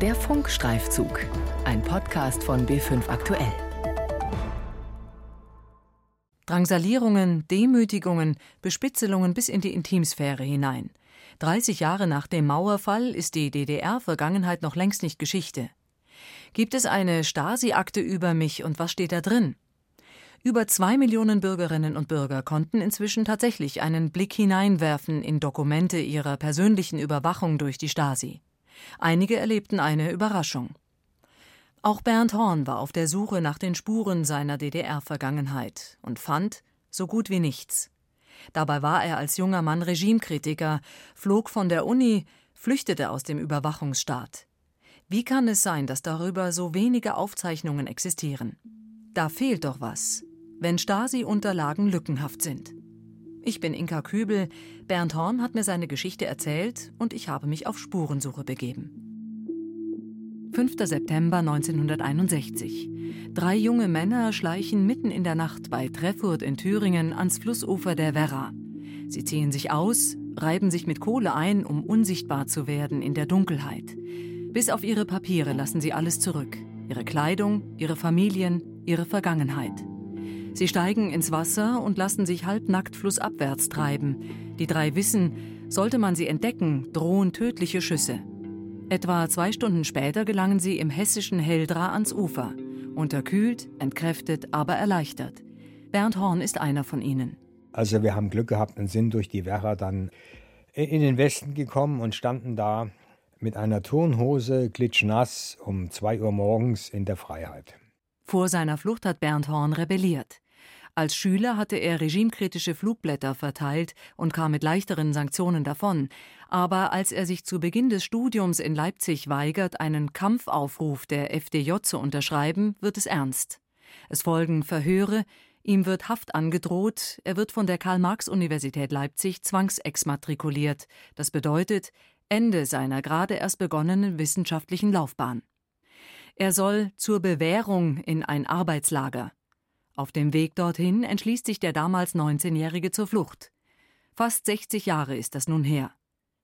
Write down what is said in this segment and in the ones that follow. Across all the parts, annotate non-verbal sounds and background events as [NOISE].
Der Funkstreifzug, ein Podcast von B5 Aktuell. Drangsalierungen, Demütigungen, Bespitzelungen bis in die Intimsphäre hinein. 30 Jahre nach dem Mauerfall ist die DDR-Vergangenheit noch längst nicht Geschichte. Gibt es eine Stasi-Akte über mich und was steht da drin? Über zwei Millionen Bürgerinnen und Bürger konnten inzwischen tatsächlich einen Blick hineinwerfen in Dokumente ihrer persönlichen Überwachung durch die Stasi. Einige erlebten eine Überraschung. Auch Bernd Horn war auf der Suche nach den Spuren seiner DDR-Vergangenheit und fand so gut wie nichts. Dabei war er als junger Mann Regimekritiker, flog von der Uni, flüchtete aus dem Überwachungsstaat. Wie kann es sein, dass darüber so wenige Aufzeichnungen existieren? Da fehlt doch was, wenn Stasi-Unterlagen lückenhaft sind. Ich bin Inka Kübel, Bernd Horn hat mir seine Geschichte erzählt und ich habe mich auf Spurensuche begeben. 5. September 1961. Drei junge Männer schleichen mitten in der Nacht bei Treffurt in Thüringen ans Flussufer der Werra. Sie ziehen sich aus, reiben sich mit Kohle ein, um unsichtbar zu werden in der Dunkelheit. Bis auf ihre Papiere lassen sie alles zurück. Ihre Kleidung, ihre Familien, ihre Vergangenheit. Sie steigen ins Wasser und lassen sich halbnackt flussabwärts treiben. Die drei wissen, sollte man sie entdecken, drohen tödliche Schüsse. Etwa zwei Stunden später gelangen sie im hessischen Heldra ans Ufer. Unterkühlt, entkräftet, aber erleichtert. Bernd Horn ist einer von ihnen. Also wir haben Glück gehabt und sind durch die Werra dann in den Westen gekommen und standen da mit einer Turnhose glitschnass um zwei Uhr morgens in der Freiheit. Vor seiner Flucht hat Bernd Horn rebelliert. Als Schüler hatte er regimekritische Flugblätter verteilt und kam mit leichteren Sanktionen davon. Aber als er sich zu Beginn des Studiums in Leipzig weigert, einen Kampfaufruf der FDJ zu unterschreiben, wird es ernst. Es folgen Verhöre, ihm wird Haft angedroht, er wird von der Karl-Marx-Universität Leipzig zwangsexmatrikuliert. Das bedeutet Ende seiner gerade erst begonnenen wissenschaftlichen Laufbahn. Er soll zur Bewährung in ein Arbeitslager. Auf dem Weg dorthin entschließt sich der damals 19-Jährige zur Flucht. Fast 60 Jahre ist das nun her.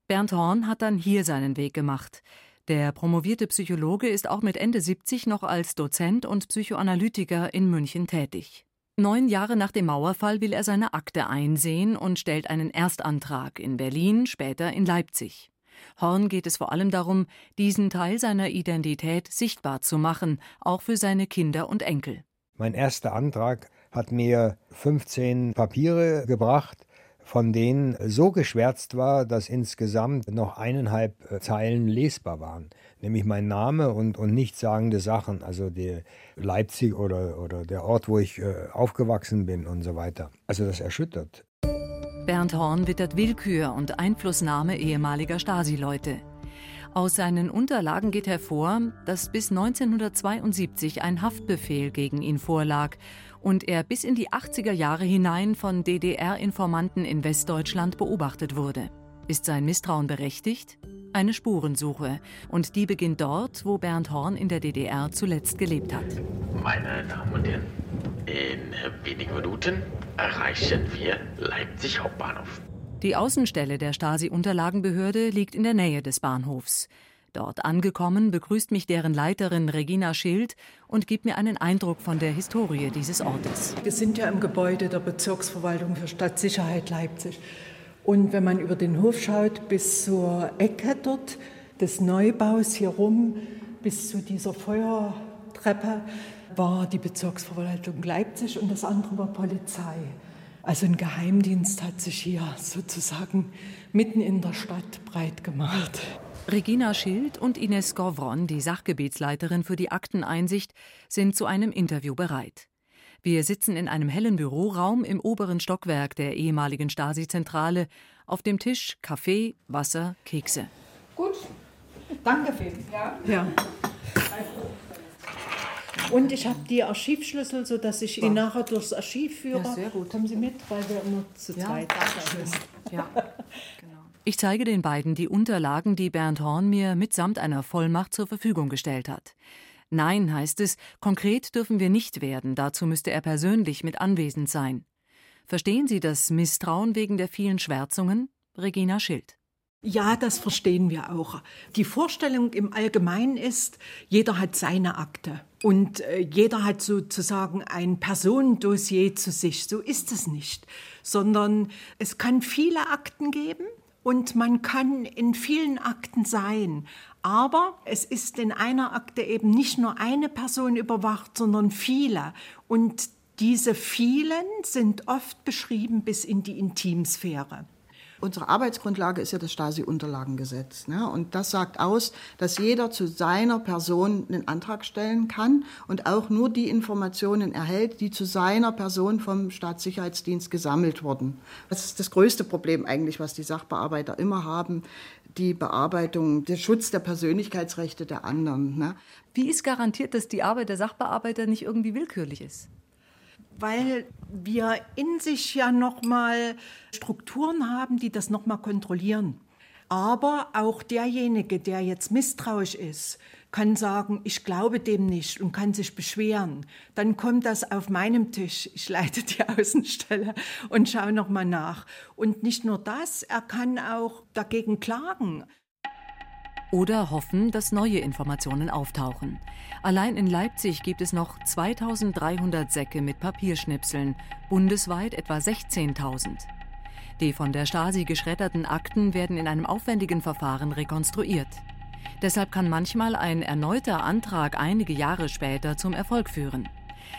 Bernd Horn hat dann hier seinen Weg gemacht. Der promovierte Psychologe ist auch mit Ende 70 noch als Dozent und Psychoanalytiker in München tätig. Neun Jahre nach dem Mauerfall will er seine Akte einsehen und stellt einen Erstantrag in Berlin, später in Leipzig. Horn geht es vor allem darum, diesen Teil seiner Identität sichtbar zu machen, auch für seine Kinder und Enkel. Mein erster Antrag hat mir 15 Papiere gebracht, von denen so geschwärzt war, dass insgesamt noch eineinhalb äh, Zeilen lesbar waren. Nämlich mein Name und, und nichtssagende Sachen, also die Leipzig oder, oder der Ort, wo ich äh, aufgewachsen bin und so weiter. Also das erschüttert. Bernd Horn wittert Willkür und Einflussnahme ehemaliger Stasi-Leute. Aus seinen Unterlagen geht hervor, dass bis 1972 ein Haftbefehl gegen ihn vorlag und er bis in die 80er Jahre hinein von DDR-Informanten in Westdeutschland beobachtet wurde. Ist sein Misstrauen berechtigt? Eine Spurensuche. Und die beginnt dort, wo Bernd Horn in der DDR zuletzt gelebt hat. Meine Damen und Herren, in wenigen Minuten erreichen wir Leipzig Hauptbahnhof. Die Außenstelle der Stasi-Unterlagenbehörde liegt in der Nähe des Bahnhofs. Dort angekommen begrüßt mich deren Leiterin Regina Schild und gibt mir einen Eindruck von der Historie dieses Ortes. Wir sind ja im Gebäude der Bezirksverwaltung für Stadtsicherheit Leipzig. Und wenn man über den Hof schaut, bis zur Ecke dort des Neubaus hier rum, bis zu dieser Feuertreppe, war die Bezirksverwaltung Leipzig und das andere war Polizei. Also ein Geheimdienst hat sich hier sozusagen mitten in der Stadt breit gemacht. Regina Schild und Ines Govron, die Sachgebietsleiterin für die Akteneinsicht, sind zu einem Interview bereit. Wir sitzen in einem hellen Büroraum im oberen Stockwerk der ehemaligen Stasi-Zentrale. Auf dem Tisch Kaffee, Wasser, Kekse. Gut, danke, Finn. Ja. ja. Und ich habe die Archivschlüssel, sodass ich ihn nachher durchs Archiv führe. Ja, sehr gut. Kommen Sie mit, weil wir immer zu Ja, zweit schön. Ja, [LAUGHS] genau. Ich zeige den beiden die Unterlagen, die Bernd Horn mir mitsamt einer Vollmacht zur Verfügung gestellt hat. Nein, heißt es, konkret dürfen wir nicht werden, dazu müsste er persönlich mit anwesend sein. Verstehen Sie das Misstrauen wegen der vielen Schwärzungen? Regina Schild. Ja, das verstehen wir auch. Die Vorstellung im Allgemeinen ist, jeder hat seine Akte und äh, jeder hat sozusagen ein Personendossier zu sich. So ist es nicht, sondern es kann viele Akten geben und man kann in vielen Akten sein. Aber es ist in einer Akte eben nicht nur eine Person überwacht, sondern viele. Und diese vielen sind oft beschrieben bis in die Intimsphäre. Unsere Arbeitsgrundlage ist ja das Stasi-Unterlagengesetz. Ne? Und das sagt aus, dass jeder zu seiner Person einen Antrag stellen kann und auch nur die Informationen erhält, die zu seiner Person vom Staatssicherheitsdienst gesammelt wurden. Das ist das größte Problem eigentlich, was die Sachbearbeiter immer haben, die Bearbeitung, der Schutz der Persönlichkeitsrechte der anderen. Ne? Wie ist garantiert, dass die Arbeit der Sachbearbeiter nicht irgendwie willkürlich ist? Weil wir in sich ja nochmal Strukturen haben, die das nochmal kontrollieren. Aber auch derjenige, der jetzt misstrauisch ist, kann sagen, ich glaube dem nicht und kann sich beschweren. Dann kommt das auf meinem Tisch. Ich leite die [LAUGHS] Außenstelle und schaue nochmal nach. Und nicht nur das, er kann auch dagegen klagen oder hoffen, dass neue Informationen auftauchen. Allein in Leipzig gibt es noch 2300 Säcke mit Papierschnipseln, bundesweit etwa 16.000. Die von der Stasi geschredderten Akten werden in einem aufwendigen Verfahren rekonstruiert. Deshalb kann manchmal ein erneuter Antrag einige Jahre später zum Erfolg führen.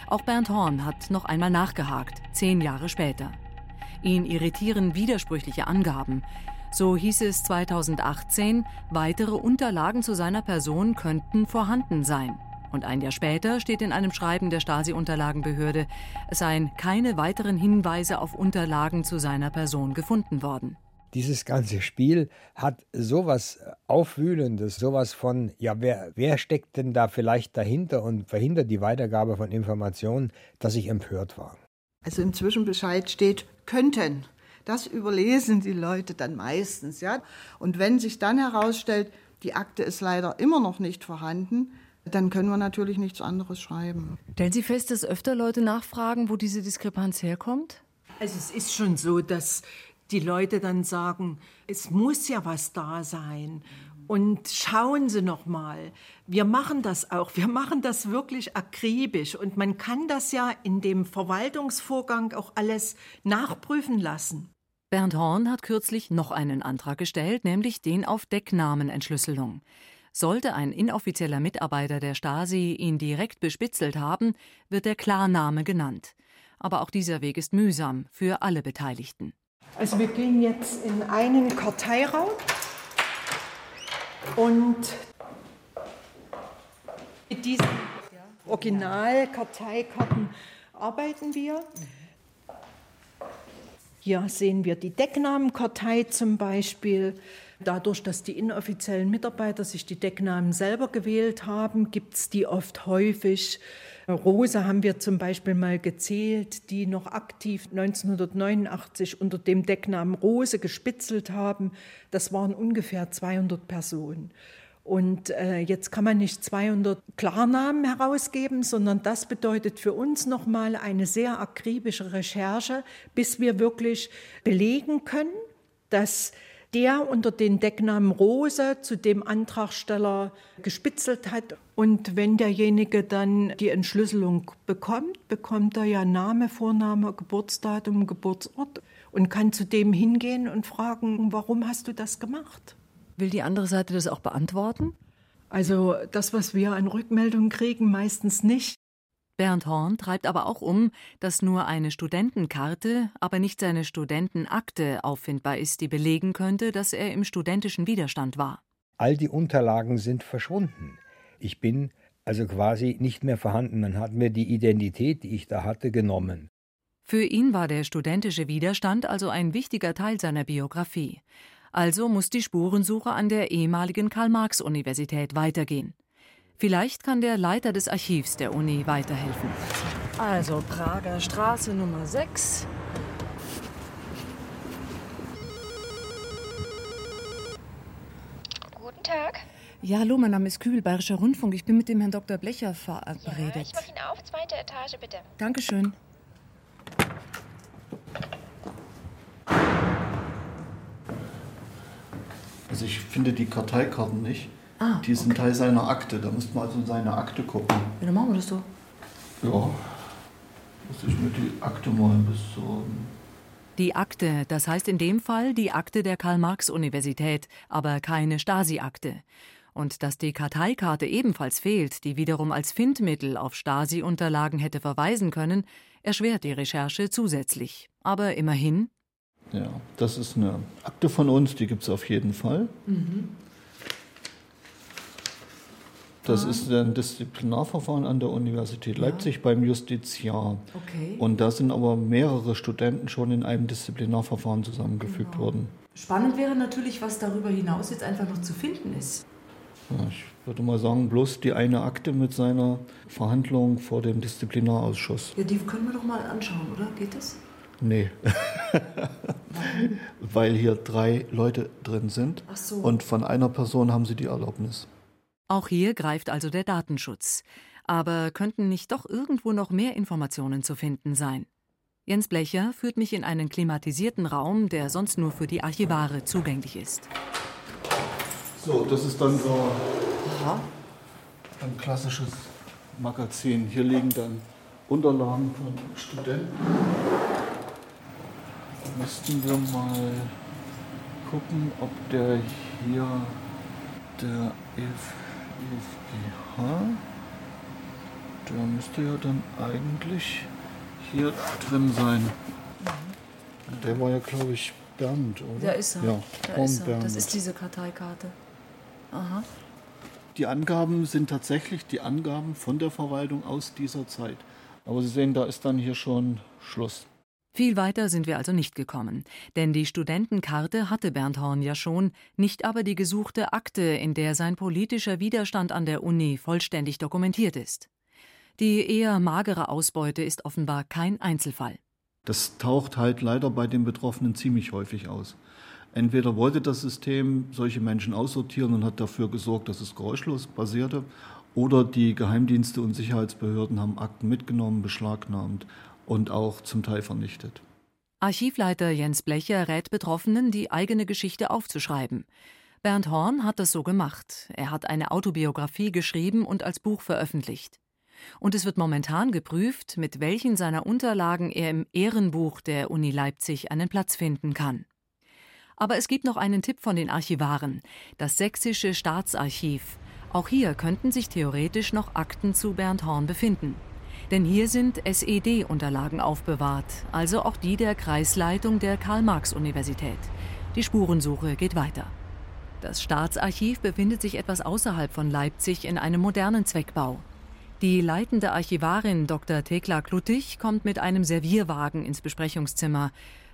Auch Bernd Horn hat noch einmal nachgehakt, zehn Jahre später. Ihn irritieren widersprüchliche Angaben. So hieß es 2018, weitere Unterlagen zu seiner Person könnten vorhanden sein. Und ein Jahr später steht in einem Schreiben der Stasi-Unterlagenbehörde, es seien keine weiteren Hinweise auf Unterlagen zu seiner Person gefunden worden. Dieses ganze Spiel hat sowas Aufwühlendes, sowas von, ja, wer, wer steckt denn da vielleicht dahinter und verhindert die Weitergabe von Informationen, dass ich empört war. Also im Zwischenbescheid steht könnten. Das überlesen die Leute dann meistens, ja. Und wenn sich dann herausstellt, die Akte ist leider immer noch nicht vorhanden, dann können wir natürlich nichts anderes schreiben. Stellen Sie fest, dass öfter Leute nachfragen, wo diese Diskrepanz herkommt? Also es ist schon so, dass die Leute dann sagen, es muss ja was da sein. Und schauen Sie noch mal, wir machen das auch. Wir machen das wirklich akribisch und man kann das ja in dem Verwaltungsvorgang auch alles nachprüfen lassen. Bernd Horn hat kürzlich noch einen Antrag gestellt, nämlich den auf Decknamenentschlüsselung. Sollte ein inoffizieller Mitarbeiter der Stasi ihn direkt bespitzelt haben, wird der Klarname genannt. Aber auch dieser Weg ist mühsam für alle Beteiligten. Also wir gehen jetzt in einen Karteiraum und mit diesen Originalkarteikarten arbeiten wir. Hier sehen wir die Decknamenkartei zum Beispiel. Dadurch, dass die inoffiziellen Mitarbeiter sich die Decknamen selber gewählt haben, gibt es die oft häufig. Rose haben wir zum Beispiel mal gezählt, die noch aktiv 1989 unter dem Decknamen Rose gespitzelt haben. Das waren ungefähr 200 Personen. Und äh, jetzt kann man nicht 200 Klarnamen herausgeben, sondern das bedeutet für uns nochmal eine sehr akribische Recherche, bis wir wirklich belegen können, dass der unter den Decknamen Rose zu dem Antragsteller gespitzelt hat. Und wenn derjenige dann die Entschlüsselung bekommt, bekommt er ja Name, Vorname, Geburtsdatum, Geburtsort und kann zu dem hingehen und fragen, warum hast du das gemacht? Will die andere Seite das auch beantworten? Also das, was wir an Rückmeldungen kriegen, meistens nicht. Bernd Horn treibt aber auch um, dass nur eine Studentenkarte, aber nicht seine Studentenakte auffindbar ist, die belegen könnte, dass er im studentischen Widerstand war. All die Unterlagen sind verschwunden. Ich bin also quasi nicht mehr vorhanden. Man hat mir die Identität, die ich da hatte, genommen. Für ihn war der studentische Widerstand also ein wichtiger Teil seiner Biografie. Also muss die Spurensuche an der ehemaligen Karl-Marx-Universität weitergehen. Vielleicht kann der Leiter des Archivs der Uni weiterhelfen. Also Prager Straße Nummer 6. Guten Tag. Ja, hallo, mein Name ist Kübel, Bayerischer Rundfunk. Ich bin mit dem Herrn Dr. Blecher verabredet. Ja, ich mache ihn auf, zweite Etage, bitte. Dankeschön. Also ich finde die Karteikarten nicht. Ah, die sind okay. Teil seiner Akte. Da müsste man also in seine Akte gucken. Ja, dann machen wir das so. Ja. Muss ich mir die Akte mal besorgen. Die Akte, das heißt in dem Fall die Akte der Karl-Marx-Universität, aber keine Stasi-Akte. Und dass die Karteikarte ebenfalls fehlt, die wiederum als Findmittel auf Stasi-Unterlagen hätte verweisen können, erschwert die Recherche zusätzlich. Aber immerhin. Ja, das ist eine Akte von uns, die gibt es auf jeden Fall. Mhm. Das Ah. ist ein Disziplinarverfahren an der Universität Leipzig beim Justiziar. Okay. Und da sind aber mehrere Studenten schon in einem Disziplinarverfahren zusammengefügt Genau. worden. Spannend wäre natürlich, was darüber hinaus jetzt einfach noch zu finden ist. Ja, ich würde mal sagen, bloß die eine Akte mit seiner Verhandlung vor dem Disziplinarausschuss. Ja, die können wir doch mal anschauen, oder? Geht das? Nee. [LAUGHS] [LAUGHS] Weil hier drei Leute drin sind. Ach so. Und von einer Person haben sie die Erlaubnis. Auch hier greift also der Datenschutz. Aber könnten nicht doch irgendwo noch mehr Informationen zu finden sein? Jens Blecher führt mich in einen klimatisierten Raum, der sonst nur für die Archivare zugänglich ist. So, das ist dann so ein klassisches Magazin. Hier liegen dann Unterlagen von Studenten. Müssten wir mal gucken, ob der hier, der EFGH, der müsste ja dann eigentlich hier drin sein. Der war ja, glaube ich, Bernd, oder? Da ist er. Ja, da ist er. Das ist diese Karteikarte. Aha. Die Angaben sind tatsächlich die Angaben von der Verwaltung aus dieser Zeit. Aber Sie sehen, da ist dann hier schon Schluss. Viel weiter sind wir also nicht gekommen, denn die Studentenkarte hatte Bernd Horn ja schon, nicht aber die gesuchte Akte, in der sein politischer Widerstand an der Uni vollständig dokumentiert ist. Die eher magere Ausbeute ist offenbar kein Einzelfall. Das taucht halt leider bei den Betroffenen ziemlich häufig aus. Entweder wollte das System solche Menschen aussortieren und hat dafür gesorgt, dass es geräuschlos passierte, oder die Geheimdienste und Sicherheitsbehörden haben Akten mitgenommen, beschlagnahmt und auch zum Teil vernichtet. Archivleiter Jens Blecher rät Betroffenen, die eigene Geschichte aufzuschreiben. Bernd Horn hat das so gemacht. Er hat eine Autobiografie geschrieben und als Buch veröffentlicht. Und es wird momentan geprüft, mit welchen seiner Unterlagen er im Ehrenbuch der Uni Leipzig einen Platz finden kann. Aber es gibt noch einen Tipp von den Archivaren, das Sächsische Staatsarchiv. Auch hier könnten sich theoretisch noch Akten zu Bernd Horn befinden. Denn hier sind SED-Unterlagen aufbewahrt, also auch die der Kreisleitung der Karl-Marx-Universität. Die Spurensuche geht weiter. Das Staatsarchiv befindet sich etwas außerhalb von Leipzig in einem modernen Zweckbau. Die leitende Archivarin Dr. Thekla Kluttig kommt mit einem Servierwagen ins Besprechungszimmer.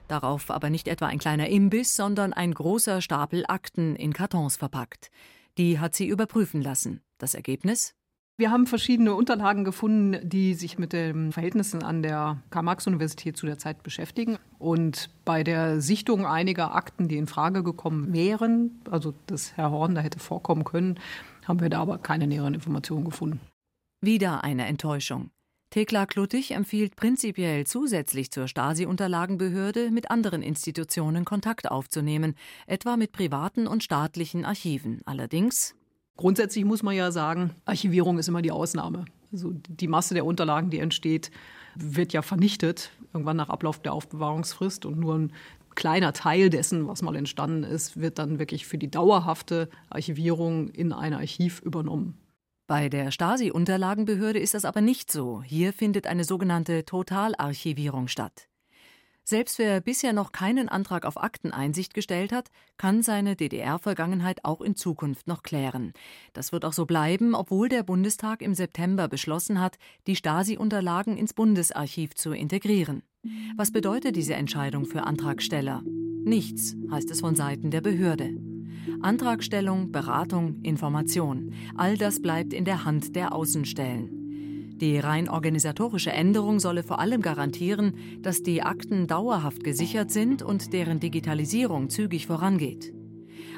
Darauf aber nicht etwa ein kleiner Imbiss, sondern ein großer Stapel Akten in Kartons verpackt. Die hat sie überprüfen lassen. Das Ergebnis? Wir haben verschiedene Unterlagen gefunden, die sich mit den Verhältnissen an der Karl-Marx-Universität zu der Zeit beschäftigen. Und bei der Sichtung einiger Akten, die in Frage gekommen wären, also dass Herr Horn da hätte vorkommen können, haben wir da aber keine näheren Informationen gefunden. Wieder eine Enttäuschung. Thekla Kluttig empfiehlt prinzipiell zusätzlich zur Stasi-Unterlagenbehörde mit anderen Institutionen Kontakt aufzunehmen, etwa mit privaten und staatlichen Archiven. Allerdings Grundsätzlich muss man ja sagen, Archivierung ist immer die Ausnahme. Also die Masse der Unterlagen, die entsteht, wird ja vernichtet, irgendwann nach Ablauf der Aufbewahrungsfrist. Und nur ein kleiner Teil dessen, was mal entstanden ist, wird dann wirklich für die dauerhafte Archivierung in ein Archiv übernommen. Bei der Stasi-Unterlagenbehörde ist das aber nicht so. Hier findet eine sogenannte Totalarchivierung statt. Selbst wer bisher noch keinen Antrag auf Akteneinsicht gestellt hat, kann seine DDR-Vergangenheit auch in Zukunft noch klären. Das wird auch so bleiben, obwohl der Bundestag im September beschlossen hat, die Stasi-Unterlagen ins Bundesarchiv zu integrieren. Was bedeutet diese Entscheidung für Antragsteller? Nichts, heißt es von Seiten der Behörde. Antragstellung, Beratung, Information, all das bleibt in der Hand der Außenstellen. Die rein organisatorische Änderung solle vor allem garantieren, dass die Akten dauerhaft gesichert sind und deren Digitalisierung zügig vorangeht.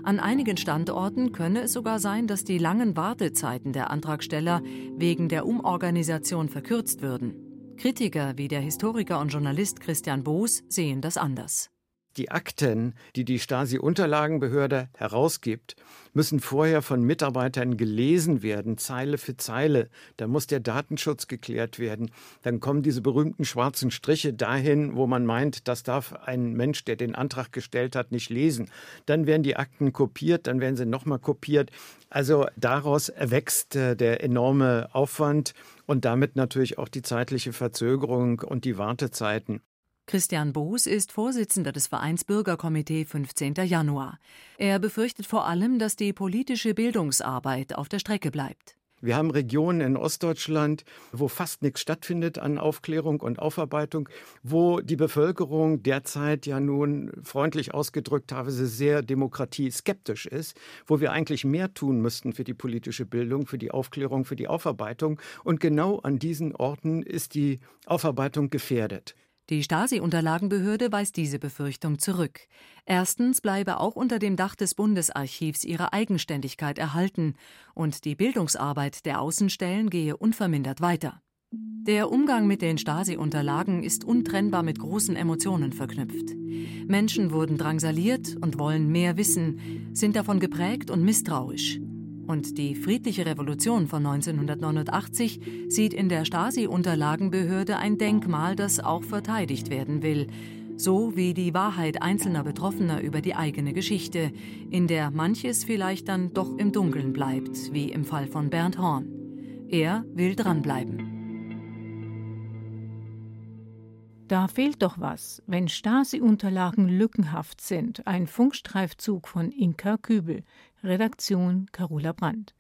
An einigen Standorten könne es sogar sein, dass die langen Wartezeiten der Antragsteller wegen der Umorganisation verkürzt würden. Kritiker wie der Historiker und Journalist Christian Boos sehen das anders. Die Akten, die die Stasi-Unterlagenbehörde herausgibt, müssen vorher von Mitarbeitern gelesen werden, Zeile für Zeile. Da muss der Datenschutz geklärt werden. Dann kommen diese berühmten schwarzen Striche dahin, wo man meint, das darf ein Mensch, der den Antrag gestellt hat, nicht lesen. Dann werden die Akten kopiert, dann werden sie nochmal kopiert. Also daraus erwächst äh, der enorme Aufwand und damit natürlich auch die zeitliche Verzögerung und die Wartezeiten. Christian Boos ist Vorsitzender des Vereins Bürgerkomitee 15. Januar. Er befürchtet vor allem, dass die politische Bildungsarbeit auf der Strecke bleibt. Wir haben Regionen in Ostdeutschland, wo fast nichts stattfindet an Aufklärung und Aufarbeitung, wo die Bevölkerung derzeit ja nun freundlich ausgedrückt teilweise sehr demokratieskeptisch ist, wo wir eigentlich mehr tun müssten für die politische Bildung, für die Aufklärung, für die Aufarbeitung. Und genau an diesen Orten ist die Aufarbeitung gefährdet. Die Stasi-Unterlagenbehörde weist diese Befürchtung zurück. Erstens bleibe auch unter dem Dach des Bundesarchivs ihre Eigenständigkeit erhalten und die Bildungsarbeit der Außenstellen gehe unvermindert weiter. Der Umgang mit den Stasi-Unterlagen ist untrennbar mit großen Emotionen verknüpft. Menschen wurden drangsaliert und wollen mehr wissen, sind davon geprägt und misstrauisch. Und die friedliche Revolution von 1989 sieht in der Stasi-Unterlagenbehörde ein Denkmal, das auch verteidigt werden will, so wie die Wahrheit einzelner Betroffener über die eigene Geschichte, in der manches vielleicht dann doch im Dunkeln bleibt, wie im Fall von Bernd Horn. Er will dranbleiben. Da fehlt doch was, wenn Stasi-Unterlagen lückenhaft sind. Ein Funkstreifzug von Inka Kübel. Redaktion Carola Brandt.